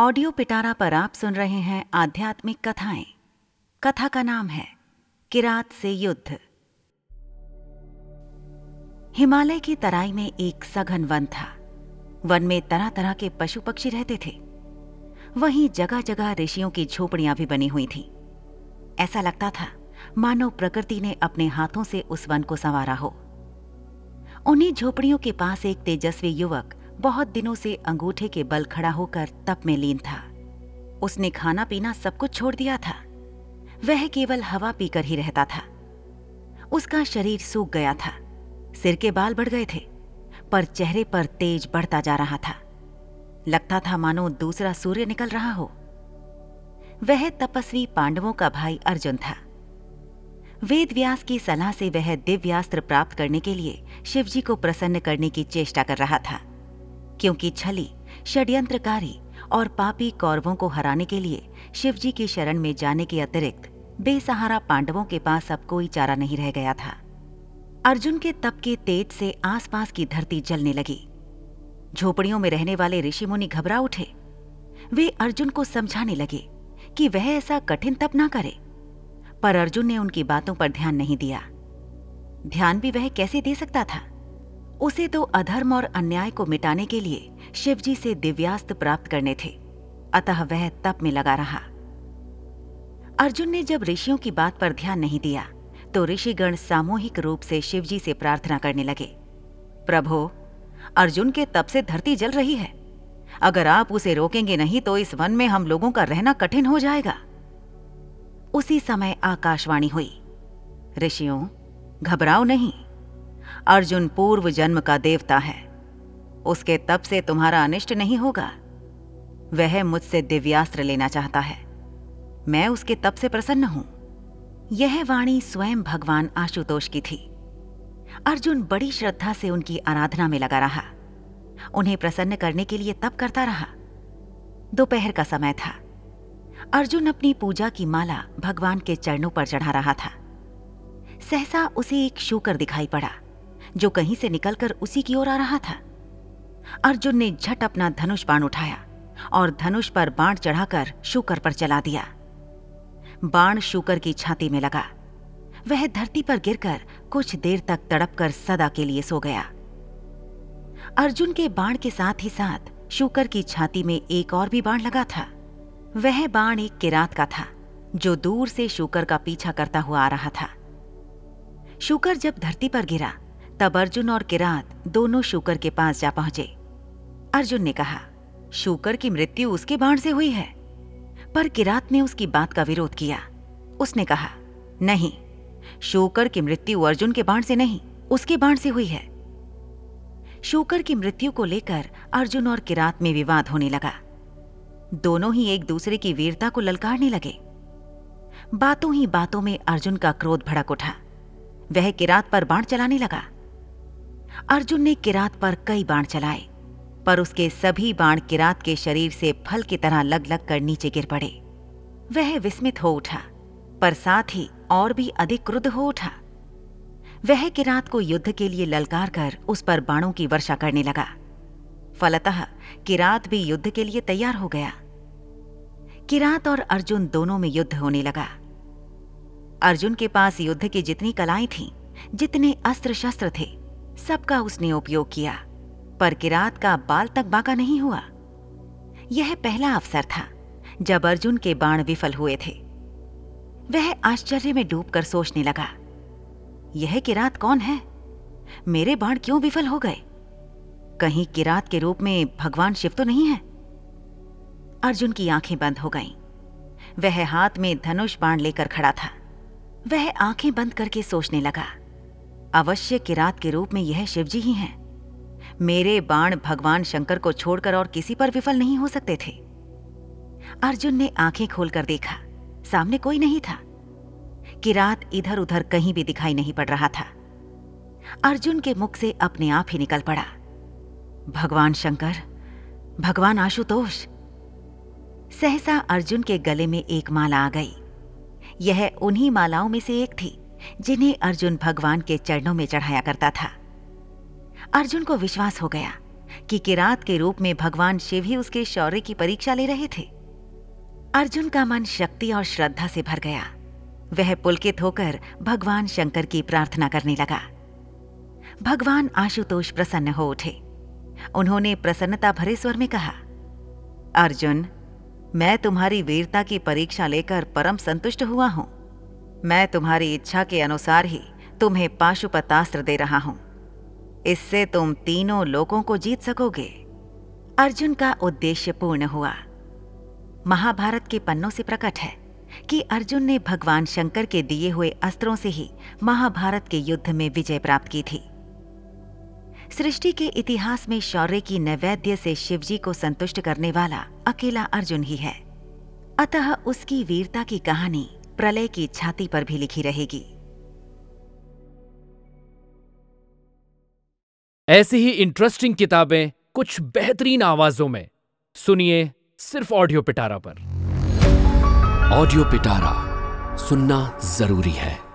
Audio पिटारा पर आप सुन रहे हैं आध्यात्मिक कथाएँ। कथा का नाम है, किरात से युद्ध। हिमालय की तराई में एक सघन वन था। वन में तरह तरह के पशु पक्षी रहते थे। वहीं जगह जगह ऋषियों की झोपड़ियाँ भी बनी हुई थी। ऐसा लगता था मानो प्रकृति ने अपने हाथों से उस वन को संवारा हो। उन्हीं झोपड़ियों के पास एक तेजस्वी युवक बहुत दिनों से अंगूठे के बल खड़ा होकर तप में लीन था। उसने खाना पीना सब कुछ छोड़ दिया था। वह केवल हवा पीकर ही रहता था। उसका शरीर सूख गया था। सिर के बाल बढ़ गए थे, पर चेहरे पर तेज बढ़ता जा रहा था। लगता था मानो दूसरा सूर्य निकल रहा हो। वह तपस्वी पांडवों का भाई अर्जुन था। वेद व्यास की सलाह से वह दिव्यास्त्र प्राप्त करने के लिए शिवजी को प्रसन्न करने की चेष्टा कर रहा था। क्योंकि छली, षड्यंत्रकारी और पापी कौरवों को हराने के लिए शिवजी की शरण में जाने के अतिरिक्त बेसहारा पांडवों के पास अब कोई चारा नहीं रह गया था। अर्जुन के तप के तेज से आसपास की धरती जलने लगी। झोपड़ियों में रहने वाले ऋषि मुनि घबरा उठे। वे अर्जुन को समझाने लगे कि वह ऐसा कठिन तप ना करे, पर अर्जुन ने उनकी बातों पर ध्यान नहीं दिया। ध्यान भी वह कैसे दे सकता था? उसे तो अधर्म और अन्याय को मिटाने के लिए शिवजी से दिव्यास्त्र प्राप्त करने थे। अतः वह तप में लगा रहा। अर्जुन ने जब ऋषियों की बात पर ध्यान नहीं दिया तो ऋषिगण सामूहिक रूप से शिवजी से प्रार्थना करने लगे। प्रभो, अर्जुन के तप से धरती जल रही है। अगर आप उसे रोकेंगे नहीं तो इस वन में हम लोगों का रहना कठिन हो जाएगा। उसी समय आकाशवाणी हुई। ऋषियों, घबराओ नहीं। अर्जुन पूर्व जन्म का देवता है। उसके तप से तुम्हारा अनिष्ट नहीं होगा। वह मुझसे दिव्यास्त्र लेना चाहता है। मैं उसके तप से प्रसन्न हूँ। यह वाणी स्वयं भगवान आशुतोष की थी। अर्जुन बड़ी श्रद्धा से उनकी आराधना में लगा रहा। उन्हें प्रसन्न करने के लिए तप करता रहा। दोपहर का समय था। अर्जुन अपनी पूजा की माला भगवान के चरणों पर चढ़ा रहा था। सहसा उसे एक शूकर दिखाई पड़ा। जो कहीं से निकलकर उसी की ओर आ रहा था। अर्जुन ने झट अपना धनुष बाण उठाया और धनुष पर बाण चढ़ाकर शूकर पर चला दिया। बाण शूकर की छाती में लगा। वह धरती पर गिरकर कुछ देर तक तड़पकर सदा के लिए सो गया। अर्जुन के बाण के साथ ही साथ शूकर की छाती में एक और भी बाण लगा था। वह बाण एक किरात का था, जो दूर से शूकर का पीछा करता हुआ आ रहा था। शूकर जब धरती पर गिरा तब अर्जुन और किरात दोनों शूकर के पास जा पहुँचे। अर्जुन ने कहा, शूकर की मृत्यु उसके बाण से हुई है। पर किरात ने उसकी बात का विरोध किया। उसने कहा, नहीं, शूकर की मृत्यु अर्जुन के बाण से नहीं, उसके बाण से हुई है। शूकर की मृत्यु को लेकर अर्जुन और किरात में विवाद होने लगा। दोनों ही एक दूसरे की वीरता को ललकारने लगे। बातों ही बातों में अर्जुन का क्रोध भड़क उठा। वह किरात पर बाण चलाने लगा। अर्जुन ने किरात पर कई बाण चलाए पर उसके सभी बाण किरात के शरीर से फल की तरह लग लग कर नीचे गिर पड़े। वह विस्मित हो उठा पर साथ ही और भी अधिक क्रुद्ध हो उठा। वह किरात को युद्ध के लिए ललकार कर उस पर बाणों की वर्षा करने लगा। फलतः किरात भी युद्ध के लिए तैयार हो गया। किरात और अर्जुन दोनों में युद्ध होने लगा। अर्जुन के पास युद्ध की जितनी कलाएँ थीं, जितने अस्त्र शस्त्र थे सबका उसने उपयोग किया, पर किरात का बाल तक बाका नहीं हुआ। यह पहला अवसर था, जब अर्जुन के बाण विफल हुए थे। वह आश्चर्य में डूबकर सोचने लगा, यह किरात कौन है? मेरे बाण क्यों विफल हो गए? कहीं किरात के रूप में भगवान शिव तो नहीं है? अर्जुन की आँखें बंद हो गईं। वह हाथ में धनुष बाण लेकर खड़ा था। वह आँखें बंद करके सोचने लगा अवश्य किरात के रूप में यह शिवजी ही हैं। मेरे बाण भगवान शंकर को छोड़कर और किसी पर विफल नहीं हो सकते थे। अर्जुन ने आँखें खोलकर देखा। सामने कोई नहीं था किरात इधर उधर कहीं भी दिखाई नहीं पड़ रहा था। अर्जुन के मुख से अपने आप ही निकल पड़ा। भगवान शंकर, भगवान आशुतोष। सहसा अर्जुन के गले में एक माला आ गई। यह उन्हीं मालाओं में से एक थी। जिन्हें अर्जुन भगवान के चरणों में चढ़ाया करता था। अर्जुन को विश्वास हो गया कि किरात के रूप में भगवान शिव ही उसके शौर्य की परीक्षा ले रहे थे। अर्जुन का मन शक्ति और श्रद्धा से भर गया। वह पुलकित होकर भगवान शंकर की प्रार्थना करने लगा। भगवान आशुतोष प्रसन्न हो उठे। उन्होंने प्रसन्नता भरे स्वर में कहा, अर्जुन, मैं तुम्हारी वीरता की परीक्षा लेकर परम संतुष्ट हुआ हूँ। मैं तुम्हारी इच्छा के अनुसार ही तुम्हें पाशुपतास्त्र दे रहा हूँ। इससे तुम तीनों लोगों को जीत सकोगे। अर्जुन का उद्देश्य पूर्ण हुआ। महाभारत के पन्नों से प्रकट है कि अर्जुन ने भगवान शंकर के दिए हुए अस्त्रों से ही महाभारत के युद्ध में विजय प्राप्त की थी। सृष्टि के इतिहास में शौर्य की नैवेद्य से शिवजी को संतुष्ट करने वाला अकेला अर्जुन ही है। अतः उसकी वीरता की कहानी प्रलय की छाती पर भी लिखी रहेगी। ऐसी ही इंटरेस्टिंग किताबें कुछ बेहतरीन आवाजों में। सुनिए सिर्फ़ ऑडियो पिटारा पर। ऑडियो पिटारा सुनना ज़रूरी है।